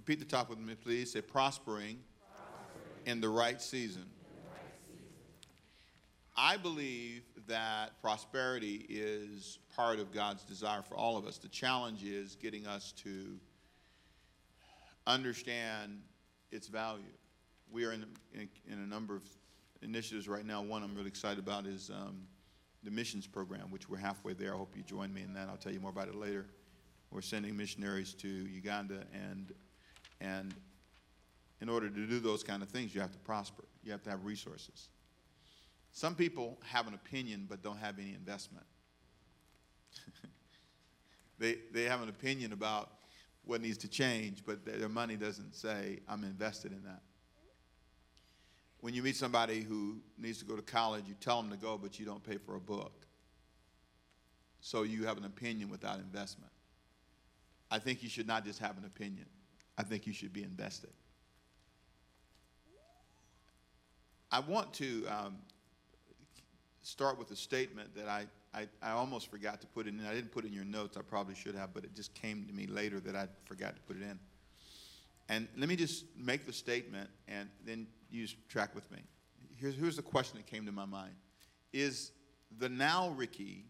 Repeat the top with me, please. Say prospering, in the right season. I believe that prosperity is part of God's desire for all of us. The challenge is getting us to understand its value. We are in, in, in a number of initiatives right now. One I'm really excited about is um, the missions program, which we're halfway there. I hope you join me in that. I'll tell you more about it later. We're sending missionaries to Uganda, and, and in order to do those kind of things, you have to prosper. You have to have resources. Some people have an opinion but don't have any investment. they, they have an opinion about what needs to change, but their money doesn't say, I'm invested in that. When you meet somebody who needs to go to college, you tell them to go, but you don't pay for a book. So you have an opinion without investment. I think you should not just have an opinion, I think you should be invested. I want to um, start with a statement that I, I, I, almost forgot to put in. I didn't put in your notes. I probably should have, but it just came to me later that I forgot to put it in. And let me just make the statement and then use track with me. Here's, here's the question that came to my mind Is the now Ricky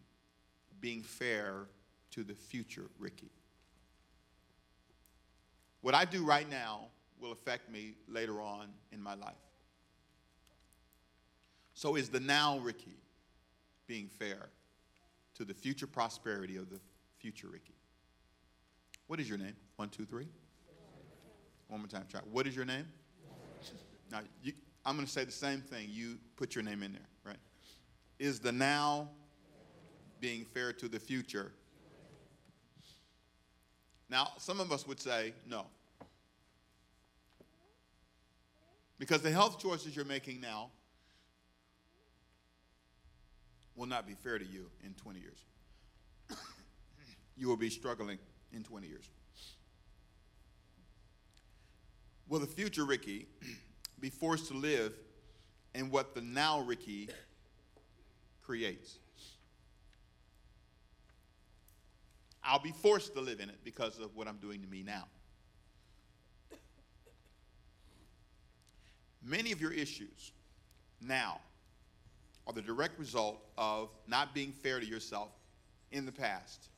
being fair to the future Ricky? What I do right now will affect me later on in my life. So is the now Ricky being fair to the future prosperity of the future Ricky? What is your name? One, two, three. One more time, try. What is your name? Now, you, I'm going to say the same thing. You put your name in there, right? Is the now being fair to the future? Now, some of us would say no. Because the health choices you're making now will not be fair to you in 20 years. you will be struggling in 20 years. Will the future Ricky be forced to live in what the now Ricky creates? I'll be forced to live in it because of what I'm doing to me now. Many of your issues now are the direct result of not being fair to yourself in the past.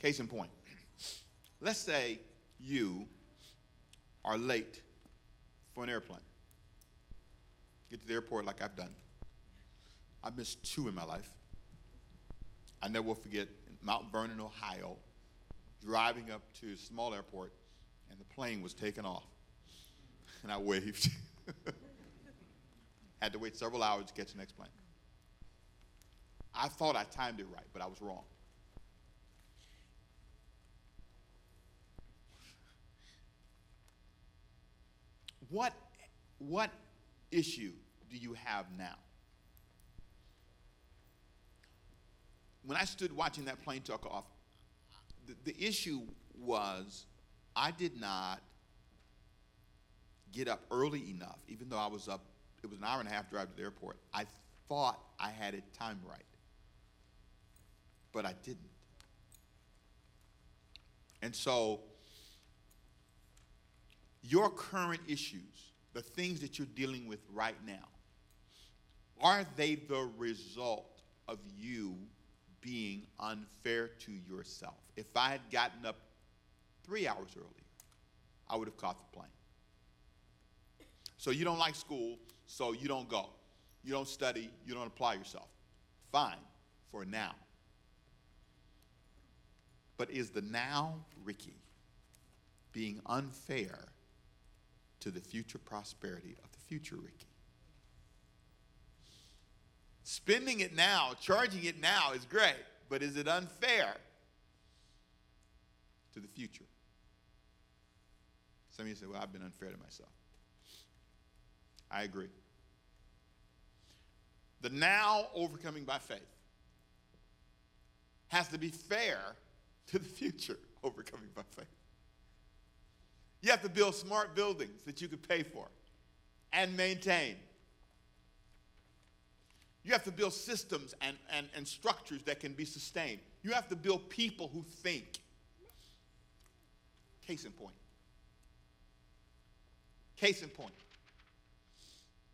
Case in point, let's say you are late for an airplane. Get to the airport like I've done. I've missed two in my life. I never will forget Mount Vernon, Ohio, driving up to a small airport, and the plane was taking off and I waved. Had to wait several hours to catch the next plane. I thought I timed it right, but I was wrong. What, what issue do you have now? When I stood watching that plane take off, the, the issue was I did not get up early enough, even though I was up, it was an hour and a half drive to the airport. I thought I had it timed right, but I didn't. And so, your current issues, the things that you're dealing with right now, are they the result of you being unfair to yourself? If I had gotten up three hours earlier, I would have caught the plane. So you don't like school, so you don't go. You don't study, you don't apply yourself. Fine, for now. But is the now Ricky being unfair to the future prosperity of the future Ricky? Spending it now, charging it now is great, but is it unfair to the future? Some of you say, well, I've been unfair to myself. I agree. The now overcoming by faith has to be fair to the future overcoming by faith. You have to build smart buildings that you can pay for and maintain. You have to build systems and, and, and structures that can be sustained. You have to build people who think. Case in point. Case in point.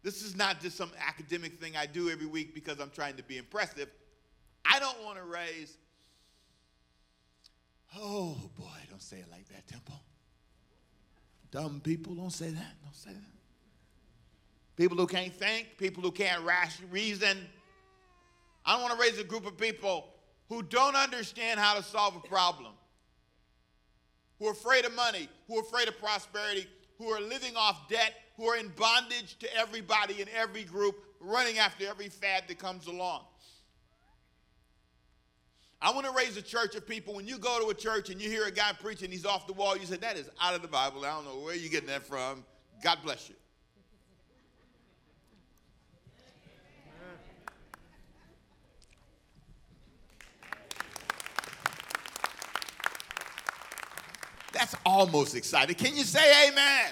This is not just some academic thing I do every week because I'm trying to be impressive. I don't want to raise, oh boy, don't say it like that, Temple. Dumb people, don't say that. Don't say that. People who can't think, people who can't reason. I don't want to raise a group of people who don't understand how to solve a problem, who are afraid of money, who are afraid of prosperity, who are living off debt, who are in bondage to everybody in every group, running after every fad that comes along. I want to raise a church of people. When you go to a church and you hear a guy preaching, he's off the wall, you say, That is out of the Bible. I don't know where you're getting that from. God bless you. That's almost exciting. Can you say amen?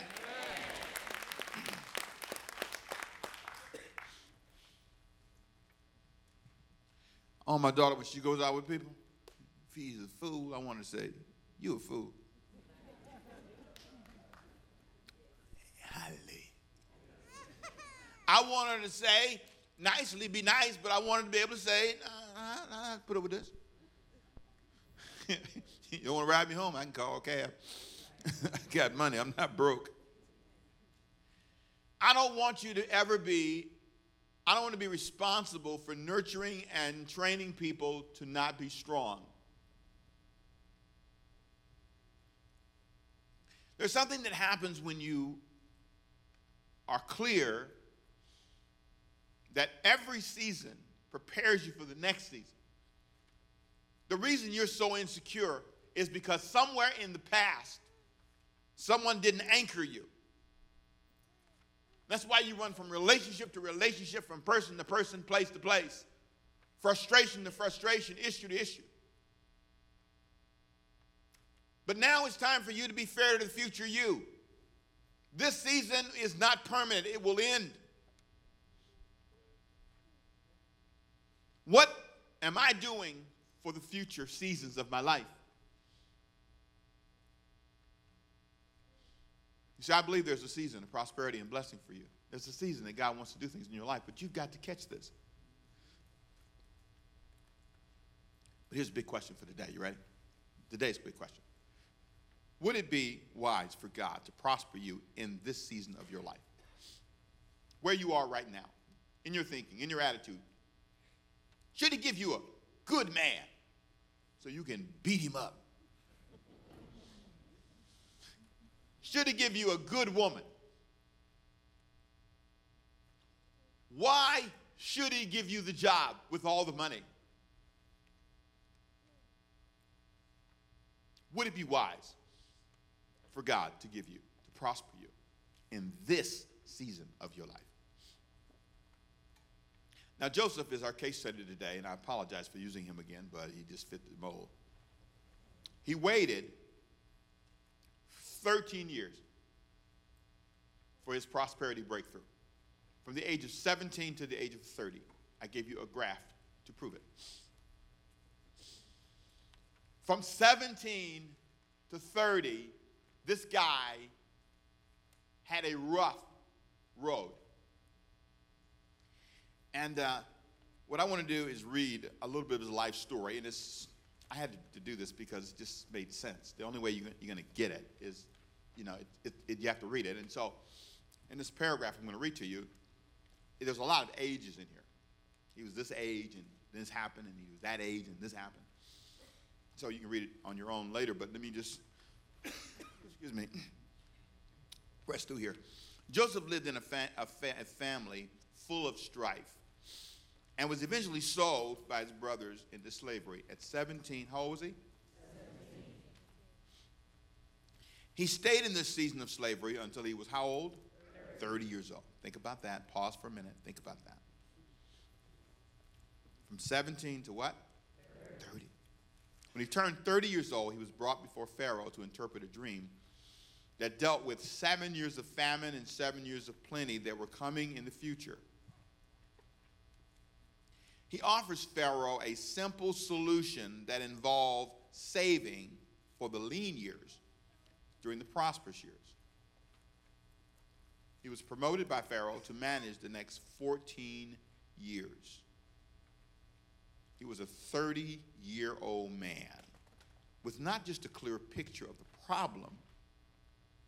on oh, my daughter when she goes out with people. If he's a fool, I want to say, you a fool. I want her to say, nicely, be nice, but I want her to be able to say, nah, nah, nah, put up with this. You want to ride me home? I can call a cab. I got money. I'm not broke. I don't want you to ever be I don't want to be responsible for nurturing and training people to not be strong. There's something that happens when you are clear that every season prepares you for the next season. The reason you're so insecure is because somewhere in the past, someone didn't anchor you. That's why you run from relationship to relationship, from person to person, place to place, frustration to frustration, issue to issue. But now it's time for you to be fair to the future you. This season is not permanent, it will end. What am I doing for the future seasons of my life? You see, I believe there's a season of prosperity and blessing for you. There's a season that God wants to do things in your life, but you've got to catch this. But here's a big question for today. You ready? Today's big question. Would it be wise for God to prosper you in this season of your life? Where you are right now, in your thinking, in your attitude. Should He give you a good man so you can beat him up? Should he give you a good woman? Why should he give you the job with all the money? Would it be wise for God to give you, to prosper you in this season of your life? Now, Joseph is our case study today, and I apologize for using him again, but he just fit the mold. He waited 13 years for his prosperity breakthrough. From the age of 17 to the age of 30. I gave you a graph to prove it. From 17 to 30, this guy had a rough road. And uh, what I want to do is read a little bit of his life story. And it's, I had to do this because it just made sense. The only way you're going to get it is you know, it, it, it, you have to read it. And so, in this paragraph I'm going to read to you, there's a lot of ages in here. He was this age, and this happened, and he was that age, and this happened. So you can read it on your own later, but let me just, excuse me, press through here. Joseph lived in a, fa- a, fa- a family full of strife and was eventually sold by his brothers into slavery. At 17, how old was he? He stayed in this season of slavery until he was how old? 30 years old. Think about that. Pause for a minute. Think about that. From 17 to what? 30. When he turned 30 years old, he was brought before Pharaoh to interpret a dream that dealt with seven years of famine and seven years of plenty that were coming in the future. he offers Pharaoh a simple solution that involved saving for the lean years during the prosperous years. He was promoted by Pharaoh to manage the next 14 years. He was a 30 year old man with not just a clear picture of the problem,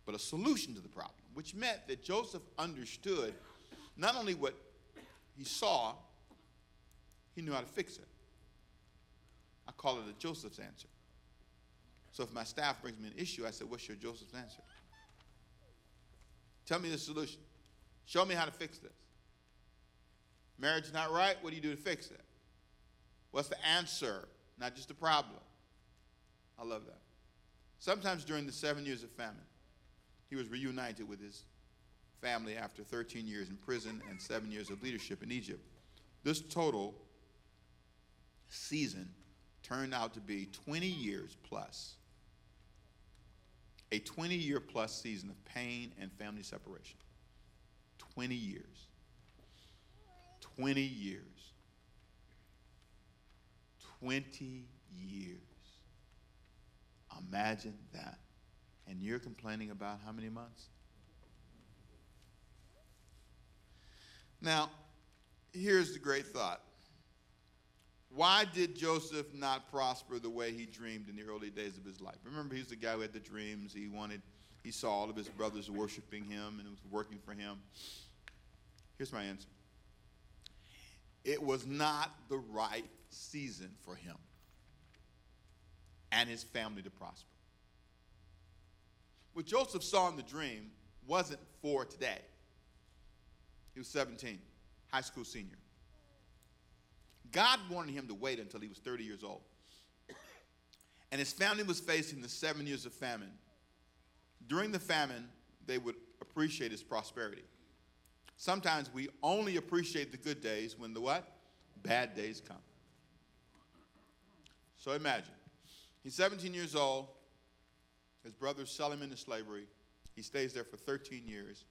but a solution to the problem, which meant that Joseph understood not only what he saw, he knew how to fix it. I call it a Joseph's answer. So if my staff brings me an issue, I say, What's your Joseph's answer? Tell me the solution. Show me how to fix this. Marriage not right. What do you do to fix it? What's the answer? Not just the problem. I love that. Sometimes during the seven years of famine, he was reunited with his family after 13 years in prison and seven years of leadership in Egypt. This total season turned out to be 20 years plus. A 20 year plus season of pain and family separation. 20 years. 20 years. 20 years. Imagine that. And you're complaining about how many months? Now, here's the great thought. Why did Joseph not prosper the way he dreamed in the early days of his life? Remember, he's the guy who had the dreams. He wanted, he saw all of his brothers worshiping him and it was working for him. Here's my answer it was not the right season for him and his family to prosper. What Joseph saw in the dream wasn't for today. He was 17, high school senior. God wanted him to wait until he was 30 years old. And his family was facing the seven years of famine. During the famine, they would appreciate his prosperity. Sometimes we only appreciate the good days when the what? Bad days come. So imagine, he's 17 years old. His brothers sell him into slavery. He stays there for 13 years.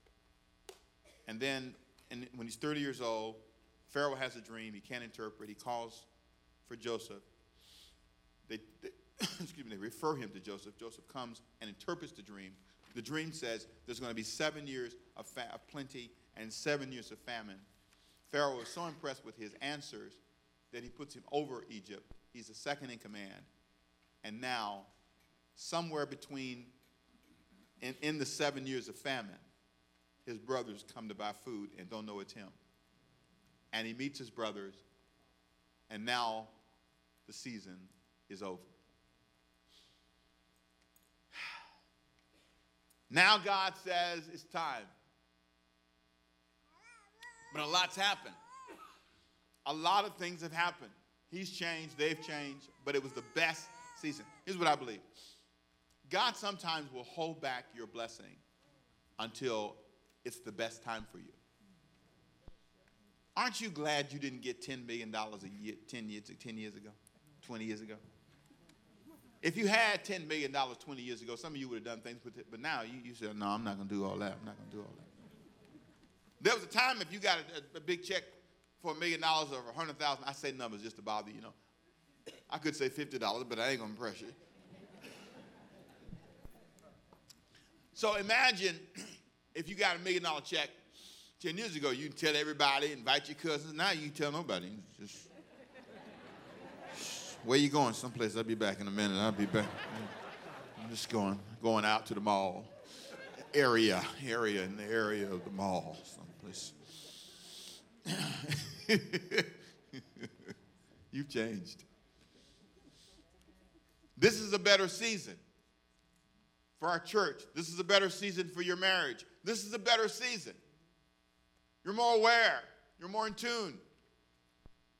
And then and when he's 30 years old, Pharaoh has a dream. He can't interpret. He calls for Joseph. They, they excuse me, they refer him to Joseph. Joseph comes and interprets the dream. The dream says there's going to be seven years of, fa- of plenty and seven years of famine. Pharaoh is so impressed with his answers that he puts him over Egypt. He's the second in command. And now, somewhere between, in, in the seven years of famine, his brothers come to buy food and don't know it's him. And he meets his brothers, and now the season is over. Now God says it's time. But a lot's happened. A lot of things have happened. He's changed, they've changed, but it was the best season. Here's what I believe God sometimes will hold back your blessing until it's the best time for you. Aren't you glad you didn't get $10 million a year 10 years, 10 years ago, 20 years ago? If you had $10 million 20 years ago, some of you would have done things with it, but now you, you said, no, I'm not going to do all that. I'm not going to do all that. There was a time if you got a, a big check for a million dollars or a hundred thousand, I say numbers just to bother you know. I could say fifty dollars, but I ain't gonna impress you. So imagine if you got a million dollar check ten years ago, you tell everybody, invite your cousins. Now you tell nobody. Just where you going? Someplace. I'll be back in a minute. I'll be back. I'm just going going out to the mall area area in the area of the mall someplace. You've changed. This is a better season for our church. This is a better season for your marriage. This is a better season. You're more aware, you're more in tune.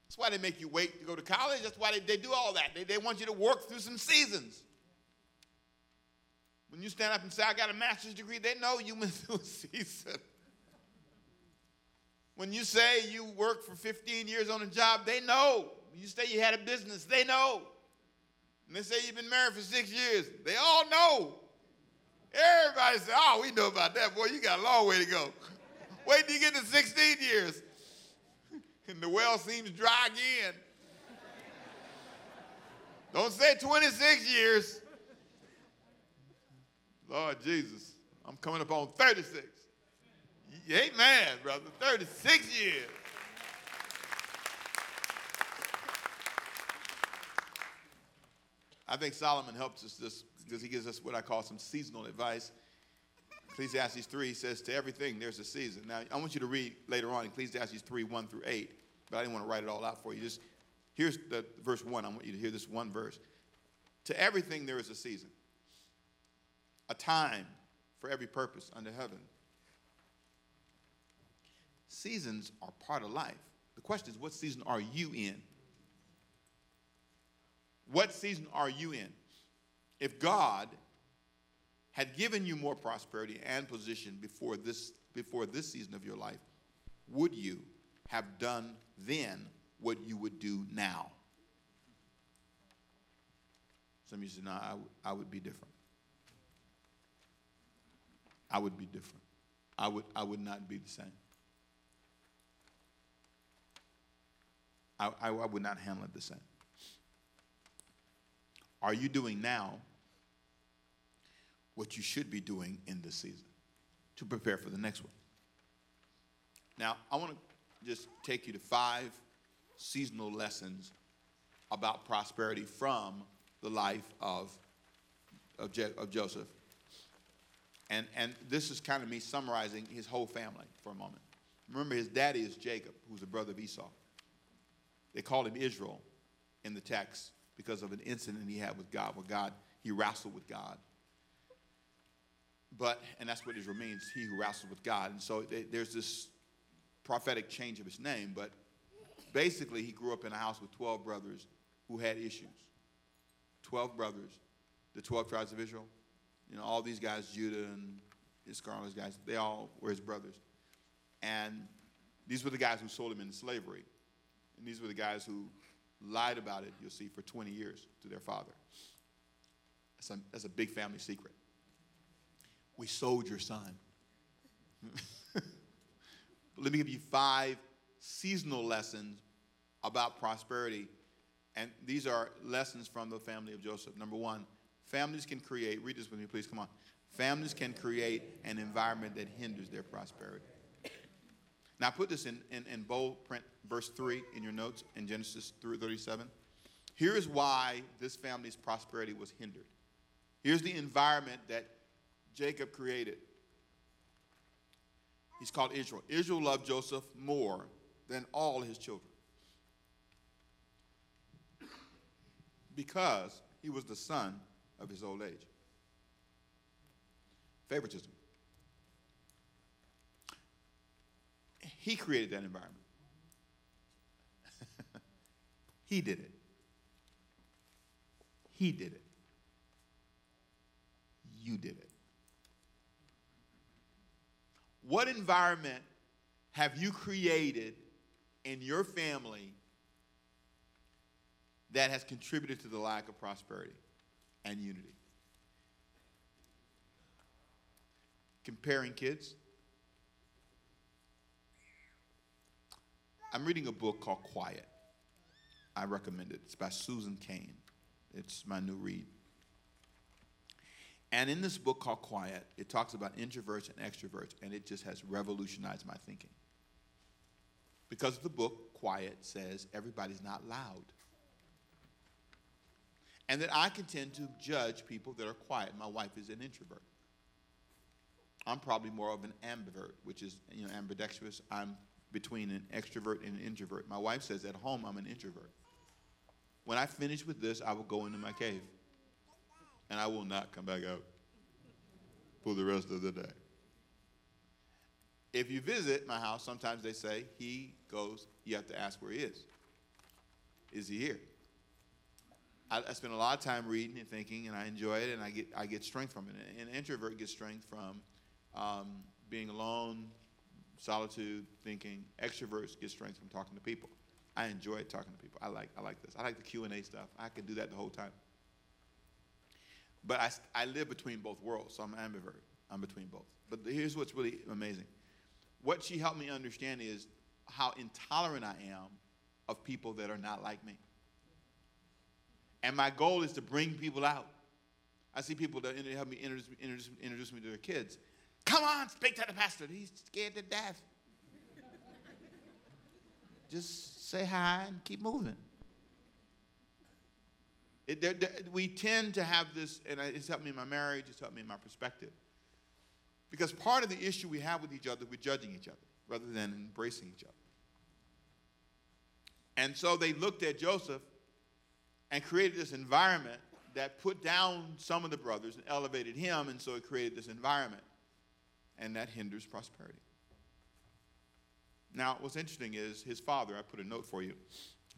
That's why they make you wait to go to college. That's why they, they do all that. They, they want you to work through some seasons. When you stand up and say, I got a master's degree, they know you went through a season. When you say you worked for 15 years on a job, they know. When you say you had a business, they know. And they say you've been married for six years, they all know. Everybody say, oh, we know about that. Boy, you got a long way to go. Wait till you get to 16 years. and the well seems dry again. Don't say 26 years. Lord Jesus, I'm coming up on 36. Amen, brother. 36 years. I think Solomon helps us this because he gives us what I call some seasonal advice. Ecclesiastes 3 says, To everything there's a season. Now, I want you to read later on Ecclesiastes 3 1 through 8, but I didn't want to write it all out for you. Just here's the verse 1. I want you to hear this one verse. To everything there is a season, a time for every purpose under heaven. Seasons are part of life. The question is, what season are you in? What season are you in? If God had given you more prosperity and position before this, before this season of your life, would you have done then what you would do now? Some of you say, no, I, would be different. I would be different. I would, I would not be the same. I, I, I would not handle it the same. Are you doing now what you should be doing in this season to prepare for the next one? Now, I want to just take you to five seasonal lessons about prosperity from the life of, of, Je- of Joseph. And, and this is kind of me summarizing his whole family for a moment. Remember, his daddy is Jacob, who's the brother of Esau. They called him Israel in the text because of an incident he had with God, where God, he wrestled with God. But, and that's what Israel means, he who wrestles with God. And so there's this prophetic change of his name, but basically he grew up in a house with 12 brothers who had issues. 12 brothers, the 12 tribes of Israel. You know, all these guys, Judah and Issachar, these guys, they all were his brothers. And these were the guys who sold him into slavery. And these were the guys who lied about it, you'll see, for 20 years to their father. That's a, that's a big family secret. We sold your son. Let me give you five seasonal lessons about prosperity. And these are lessons from the family of Joseph. Number one, families can create, read this with me, please, come on. Families can create an environment that hinders their prosperity. Now, I put this in, in, in bold print, verse 3 in your notes in Genesis 37. Here is why this family's prosperity was hindered. Here's the environment that Jacob created. He's called Israel. Israel loved Joseph more than all his children because he was the son of his old age. Favoritism. He created that environment. he did it. He did it. You did it. What environment have you created in your family that has contributed to the lack of prosperity and unity? Comparing kids I'm reading a book called Quiet. I recommend it. It's by Susan Cain. It's my new read. And in this book called Quiet, it talks about introverts and extroverts, and it just has revolutionized my thinking. Because the book, Quiet, says everybody's not loud. And that I can tend to judge people that are quiet. My wife is an introvert. I'm probably more of an ambivert, which is, you know, ambidextrous. I'm between an extrovert and an introvert. My wife says at home I'm an introvert. When I finish with this, I will go into my cave and I will not come back out for the rest of the day. If you visit my house, sometimes they say he goes, you have to ask where he is. Is he here? I, I spend a lot of time reading and thinking, and I enjoy it, and I get, I get strength from it. An introvert gets strength from um, being alone, solitude, thinking. Extroverts get strength from talking to people. I enjoy talking to people. I like, I like this. I like the Q&A stuff. I could do that the whole time. But I, I live between both worlds, so I'm ambivert. I'm between both. But here's what's really amazing. What she helped me understand is how intolerant I am of people that are not like me. And my goal is to bring people out. I see people that help me introduce, introduce, introduce me to their kids. Come on, speak to the pastor. He's scared to death. Just say hi and keep moving. It, we tend to have this, and it's helped me in my marriage, it's helped me in my perspective. Because part of the issue we have with each other, we're judging each other rather than embracing each other. And so they looked at Joseph and created this environment that put down some of the brothers and elevated him, and so it created this environment. And that hinders prosperity. Now, what's interesting is his father, I put a note for you,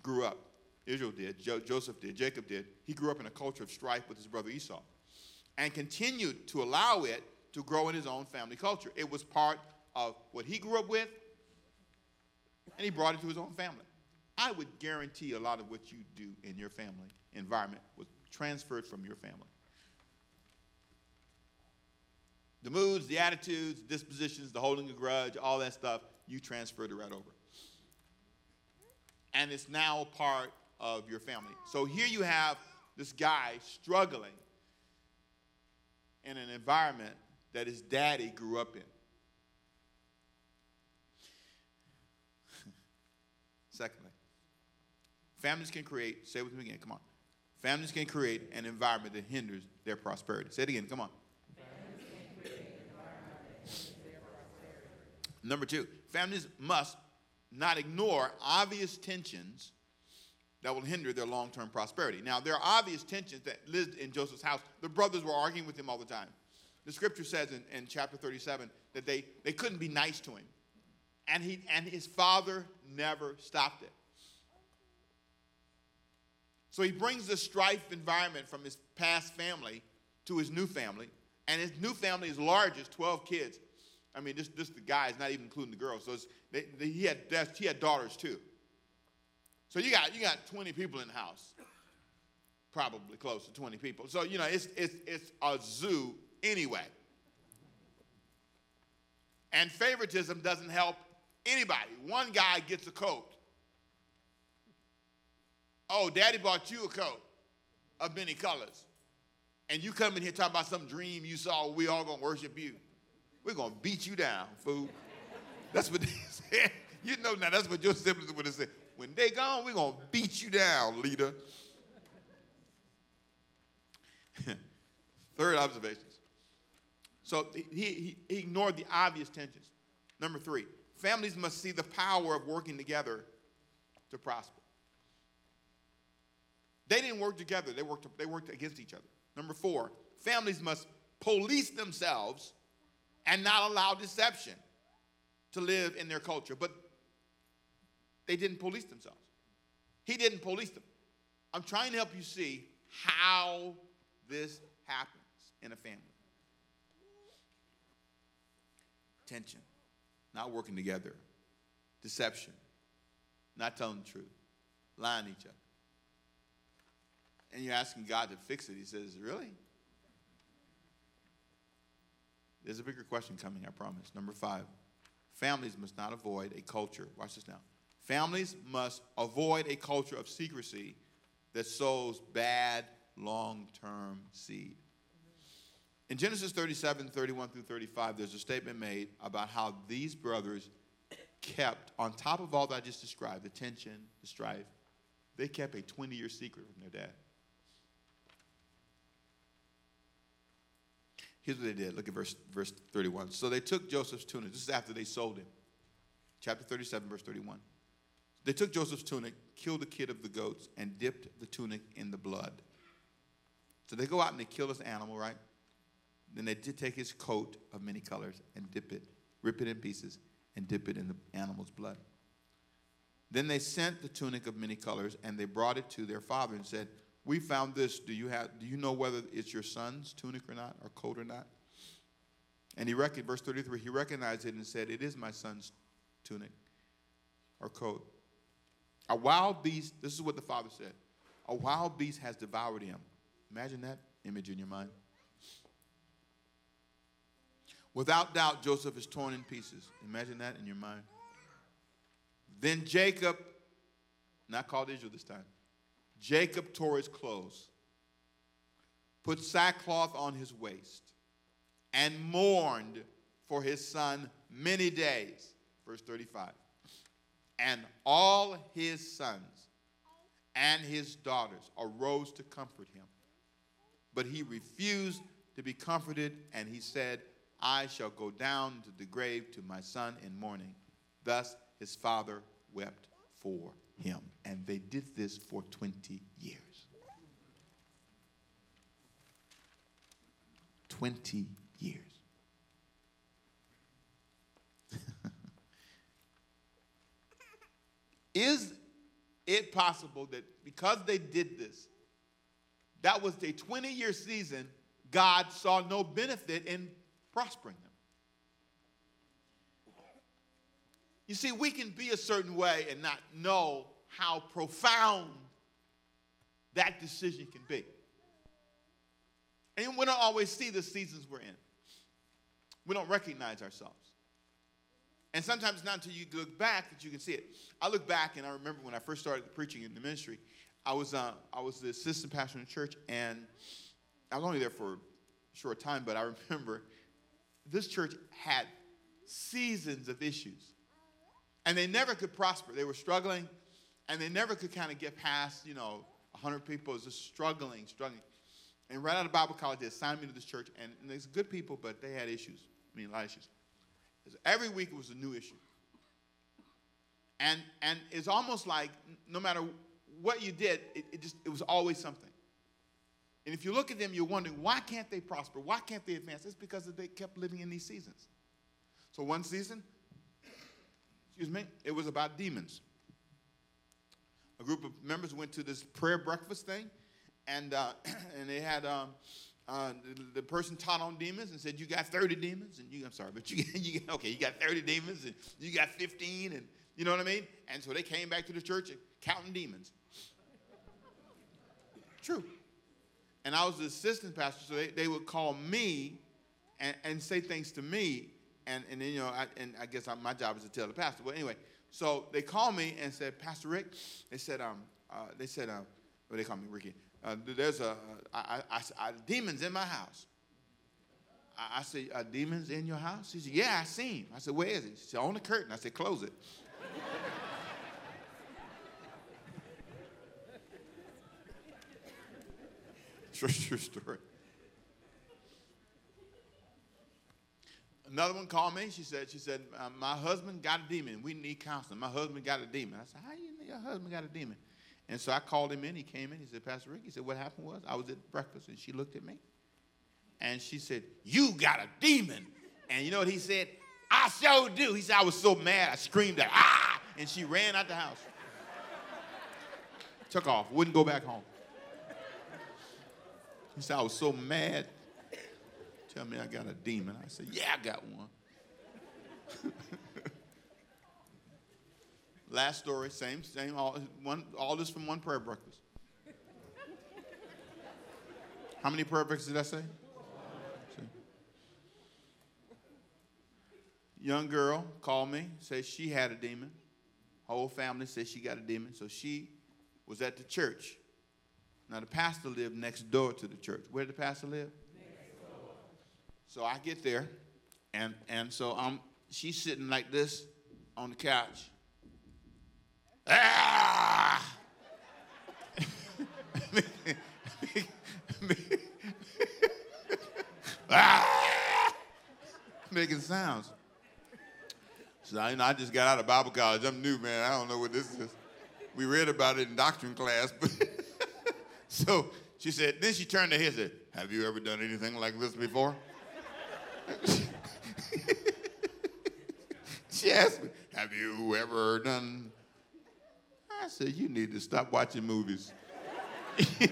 grew up. Israel did, jo- Joseph did, Jacob did. He grew up in a culture of strife with his brother Esau and continued to allow it to grow in his own family culture. It was part of what he grew up with, and he brought it to his own family. I would guarantee a lot of what you do in your family environment was transferred from your family. The moods, the attitudes, dispositions, the holding a grudge, all that stuff, you transferred it right over. And it's now part of your family. So here you have this guy struggling in an environment that his daddy grew up in. Secondly, families can create, say with me again, come on. Families can create an environment that hinders their prosperity. Say it again, come on. Number two, families must not ignore obvious tensions that will hinder their long term prosperity. Now, there are obvious tensions that lived in Joseph's house. The brothers were arguing with him all the time. The scripture says in, in chapter 37 that they, they couldn't be nice to him. And, he, and his father never stopped it. So he brings the strife environment from his past family to his new family. And his new family is largest, 12 kids. I mean, this, this the guys, not even including the girls. So they, they, he, had, he had daughters too. So you got, you got 20 people in the house, probably close to 20 people. So, you know, it's, it's, it's a zoo anyway. And favoritism doesn't help anybody. One guy gets a coat. Oh, daddy bought you a coat of many colors. And you come in here talking about some dream you saw, we all gonna worship you. We're gonna beat you down, fool. That's what they said. You know now, that's what your siblings would have said. When they gone, we're gonna beat you down, leader. Third observation. So he, he, he ignored the obvious tensions. Number three, families must see the power of working together to prosper. They didn't work together, they worked, they worked against each other. Number four, families must police themselves and not allow deception to live in their culture. But they didn't police themselves. He didn't police them. I'm trying to help you see how this happens in a family. tension, not working together, deception, not telling the truth, lying to each other. And you're asking God to fix it. He says, Really? There's a bigger question coming, I promise. Number five families must not avoid a culture. Watch this now. Families must avoid a culture of secrecy that sows bad long term seed. In Genesis 37, 31 through 35, there's a statement made about how these brothers kept, on top of all that I just described, the tension, the strife, they kept a 20 year secret from their dad. Here's what they did. Look at verse, verse 31. So they took Joseph's tunic. This is after they sold him. Chapter 37, verse 31. They took Joseph's tunic, killed the kid of the goats, and dipped the tunic in the blood. So they go out and they kill this animal, right? Then they did take his coat of many colors and dip it, rip it in pieces, and dip it in the animal's blood. Then they sent the tunic of many colors, and they brought it to their father and said, "We found this. Do you have? Do you know whether it's your son's tunic or not, or coat or not?" And he recognized, verse 33, he recognized it and said, It is my son's tunic or coat. A wild beast, this is what the father said, a wild beast has devoured him. Imagine that image in your mind. Without doubt, Joseph is torn in pieces. Imagine that in your mind. Then Jacob, not called Israel this time, Jacob tore his clothes, put sackcloth on his waist, and mourned for his son many days. Verse 35. And all his sons and his daughters arose to comfort him. But he refused to be comforted, and he said, I shall go down to the grave to my son in mourning. Thus his father wept for him. And they did this for 20 years. 20 years. Is it possible that because they did this, that was a 20 year season, God saw no benefit in prospering them? You see, we can be a certain way and not know how profound that decision can be. And we don't always see the seasons we're in. We don't recognize ourselves. And sometimes not until you look back that you can see it. I look back and I remember when I first started preaching in the ministry, I was, uh, I was the assistant pastor in the church, and I was only there for a short time, but I remember this church had seasons of issues. And they never could prosper. They were struggling, and they never could kind of get past, you know, 100 people. Just struggling, struggling. And right out of Bible college, they assigned me to this church, and, and there's good people, but they had issues. I mean, a lot of issues. Every week it was a new issue. And, and it's almost like no matter what you did, it, it just it was always something. And if you look at them, you're wondering, why can't they prosper? Why can't they advance? It's because they kept living in these seasons. So one season, excuse me, it was about demons. A group of members went to this prayer breakfast thing, and, uh, and they had um, uh, the, person taught on demons and said, You got 30 demons, and you, I'm sorry, but you, you okay, you got 30 demons, and you got 15, and you know what I mean? And so they came back to the church counting demons. True. And I was the assistant pastor, so they, they would call me and, and say things to me, and, and then, you know, I, and I guess I, my job is to tell the pastor. But anyway, so they called me and said, Pastor Rick, they said, um, uh, they said, um, what they call me, Ricky uh, there's a, demons in my house. I, I said, are demons in your house? He said, yeah, I seen him. I said, where is he? She said, on the curtain. I said, close it. true, story. Another one called me. She said, she said, uh, my husband got a demon. We need counseling. My husband got a demon. I said, how you your husband got a demon? And so I called him in. He came in. He said, Pastor Rick, he said, what happened was I was at breakfast and she looked at me and she said, You got a demon. And you know what he said? I sure do. He said, I was so mad. I screamed at ah, and she ran out the house. Took off, wouldn't go back home. He said, I was so mad. Tell me I got a demon. I said, Yeah, I got one. Last story, same, same, all, one, all this from one prayer breakfast. How many prayer breakfasts did I say? Young girl called me, said she had a demon. Whole family said she got a demon. So she was at the church. Now the pastor lived next door to the church. Where did the pastor live? So I get there, and and so I'm she's sitting like this on the couch, Ah! ah! Making sounds. So you know, I just got out of Bible college. I'm new, man. I don't know what this is. We read about it in doctrine class, so she said. Then she turned to him and said, "Have you ever done anything like this before?" she asked me, "Have you ever done I said, You need to stop watching movies. what,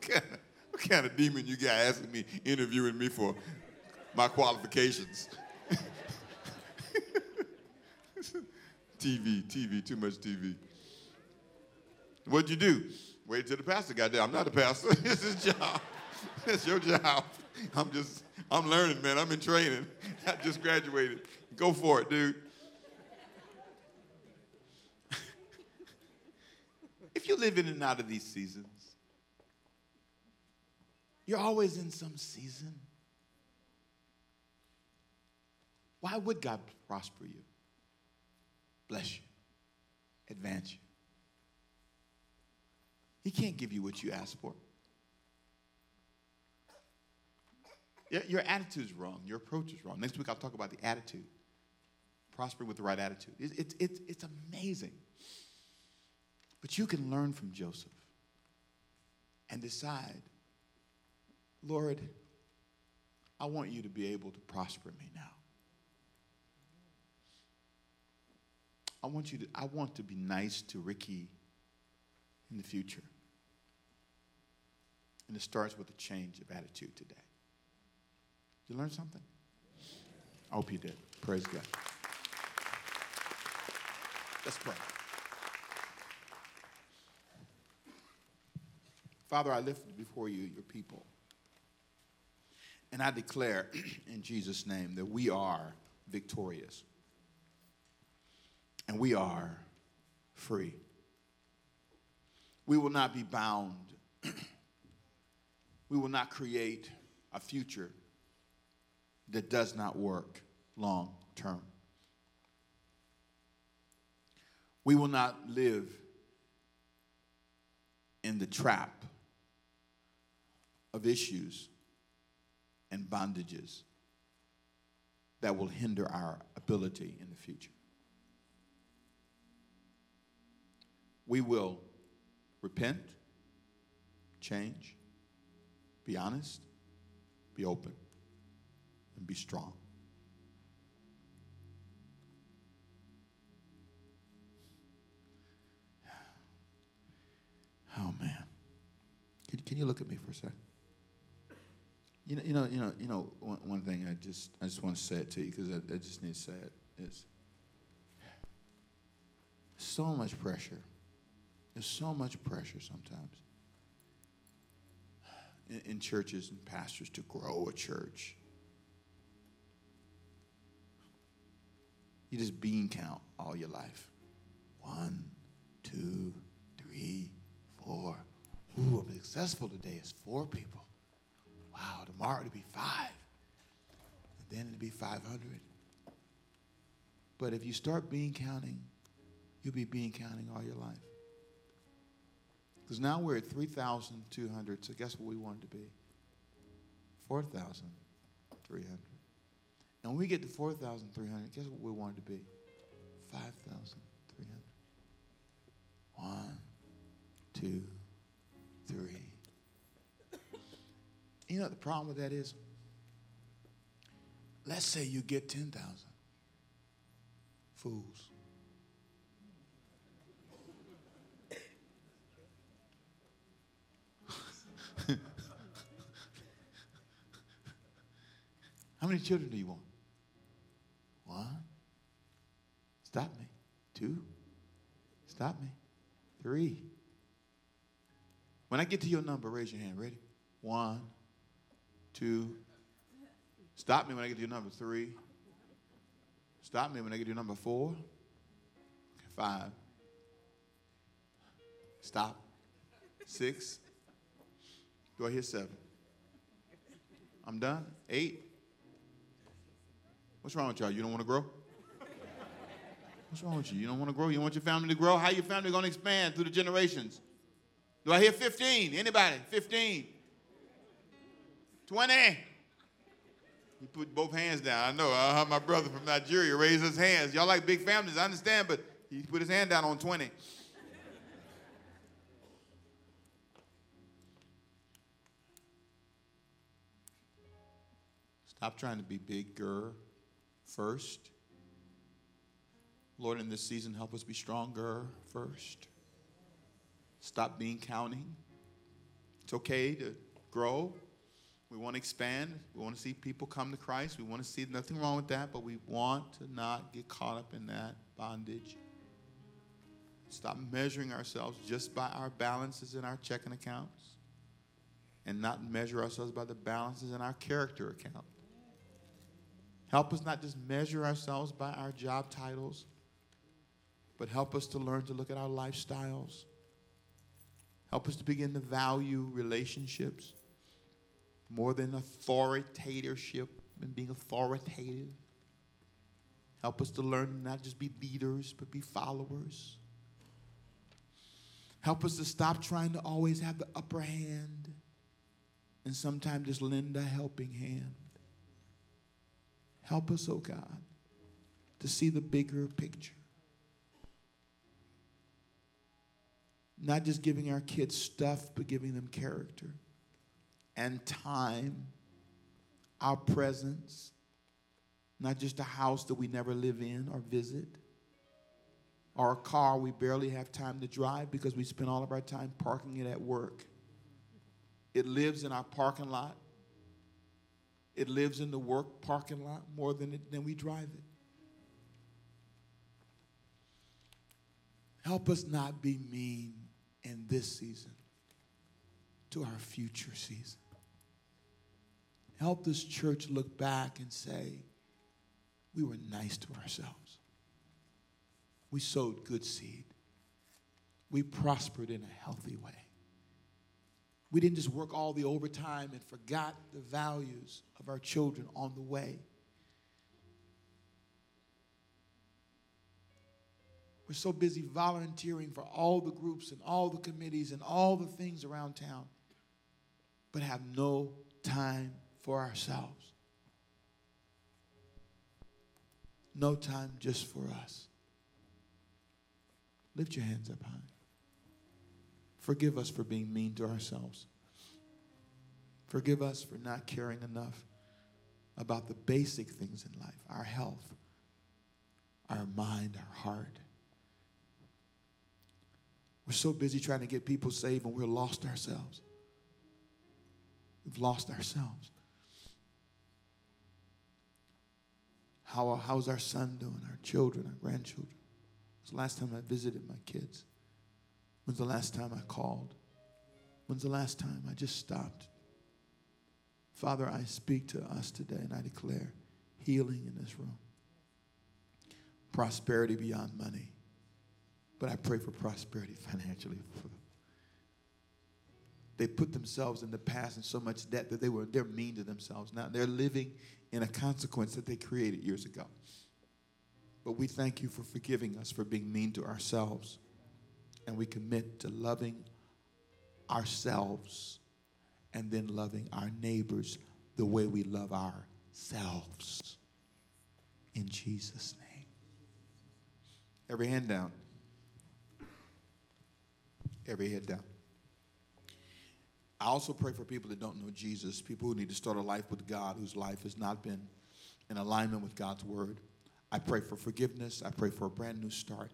kind of, what kind of demon you got asking me, interviewing me for my qualifications? TV, TV, too much TV. What'd you do? Wait till the pastor got there. I'm not a pastor. it's his job. It's your job. I'm just, I'm learning, man. I'm in training. I just graduated. Go for it, dude. You live in and out of these seasons. You're always in some season. Why would God prosper you? Bless you, advance you. He can't give you what you ask for. Your attitude is wrong. Your approach is wrong. Next week, I'll talk about the attitude. Prosper with the right attitude. It's, it's, it's amazing. But you can learn from Joseph and decide, Lord, I want you to be able to prosper me now. I want you to, I want to be nice to Ricky in the future. And it starts with a change of attitude today. Did you learn something? I hope you did. Praise God. Let's pray. Father, I lift before you your people. And I declare in Jesus' name that we are victorious. And we are free. We will not be bound. we will not create a future that does not work long term. We will not live in the trap of issues and bondages that will hinder our ability in the future. We will repent, change, be honest, be open, and be strong. Oh man. Can, can you look at me for a second? You know, you know, you know, you know. One, one thing I just, I just want to say it to you because I, I just need to say it is so much pressure. There's so much pressure sometimes in, in churches and pastors to grow a church. You just bean count all your life. One, two, three, four. Ooh, I'm successful today. It's four people. Wow, tomorrow it'll be five. And then it'll be 500. But if you start bean counting, you'll be bean counting all your life. Because now we're at 3,200, so guess what we wanted to be? 4,300. And when we get to 4,300, guess what we wanted to be? 5,300. One, two, three. You know what the problem with that is? Let's say you get 10,000. Fools. How many children do you want? One. Stop me. Two. Stop me. Three. When I get to your number, raise your hand. Ready? One, two. Stop me when I get to your number three. Stop me when I get to your number four. Five. Stop. Six. Do I hear seven? I'm done. Eight. What's wrong with y'all? You don't want to grow? What's wrong with you? You don't want to grow? You want your family to grow? How your family going to expand through the generations? Do I hear 15? Anybody? 15? 20? He put both hands down. I know. Uh, my brother from Nigeria raised his hands. Y'all like big families, I understand, but he put his hand down on 20. Stop trying to be bigger first. Lord, in this season, help us be stronger first. Stop being counting. It's okay to grow. We want to expand. We want to see people come to Christ. We want to see nothing wrong with that, but we want to not get caught up in that bondage. Stop measuring ourselves just by our balances in our checking accounts and not measure ourselves by the balances in our character account. Help us not just measure ourselves by our job titles, but help us to learn to look at our lifestyles Help us to begin to value relationships more than authoritatorship and being authoritative. Help us to learn not just be leaders, but be followers. Help us to stop trying to always have the upper hand and sometimes just lend a helping hand. Help us, oh God, to see the bigger picture. Not just giving our kids stuff, but giving them character and time, our presence, not just a house that we never live in or visit, or a car we barely have time to drive because we spend all of our time parking it at work. It lives in our parking lot. It lives in the work parking lot more than, it, than we drive it. Help us not be mean in this season to our future season. Help this church look back and say, we were nice to ourselves. We sowed good seed. We prospered in a healthy way. We didn't just work all the overtime and forgot the values of our children on the way. We're so busy volunteering for all the groups and all the committees and all the things around town, but have no time for ourselves. No time just for us. Lift your hands up high. Forgive us for being mean to ourselves. Forgive us for not caring enough about the basic things in life our health, our mind, our heart. We're so busy trying to get people saved and we're lost ourselves. We've lost ourselves. How, how's our son doing, our children, our grandchildren? When's the last time I visited my kids? When's the last time I called? When's the last time I just stopped? Father, I speak to us today and I declare healing in this room, prosperity beyond money. But I pray for prosperity financially for. They put themselves in the past in so much debt that they were they're mean to themselves. Now they're living in a consequence that they created years ago. But we thank you for forgiving us for being mean to ourselves. And we commit to loving ourselves and then loving our neighbors the way we love ourselves. In Jesus' name. Every hand down. Every head down. I also pray for people that don't know Jesus, people who need to start a life with God, whose life has not been in alignment with God's word. I pray for forgiveness. I pray for a brand new start.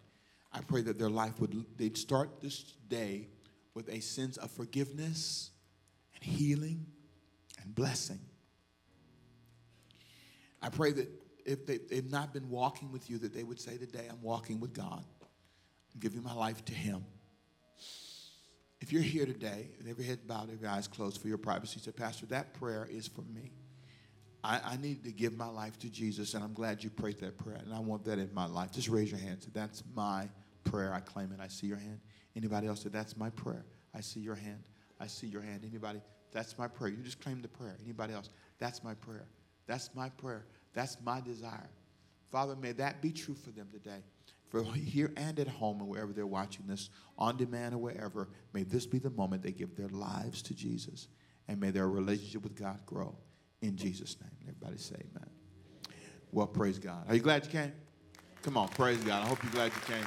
I pray that their life would, they'd start this day with a sense of forgiveness and healing and blessing. I pray that if they, they've not been walking with you, that they would say today, I'm walking with God. I'm giving my life to Him. If you're here today, and every head bowed, every eyes closed for your privacy, say, Pastor, that prayer is for me. I, I need to give my life to Jesus, and I'm glad you prayed that prayer, and I want that in my life. Just raise your hand. Say, that's my prayer. I claim it. I see your hand. Anybody else say, that's my prayer. I see your hand. I see your hand. Anybody? That's my prayer. You just claim the prayer. Anybody else? That's my prayer. That's my prayer. That's my desire. Father, may that be true for them today for here and at home and wherever they're watching this, on demand or wherever, may this be the moment they give their lives to Jesus. And may their relationship with God grow. In Jesus' name. Everybody say amen. Well, praise God. Are you glad you came? Come on, praise God. I hope you're glad you came.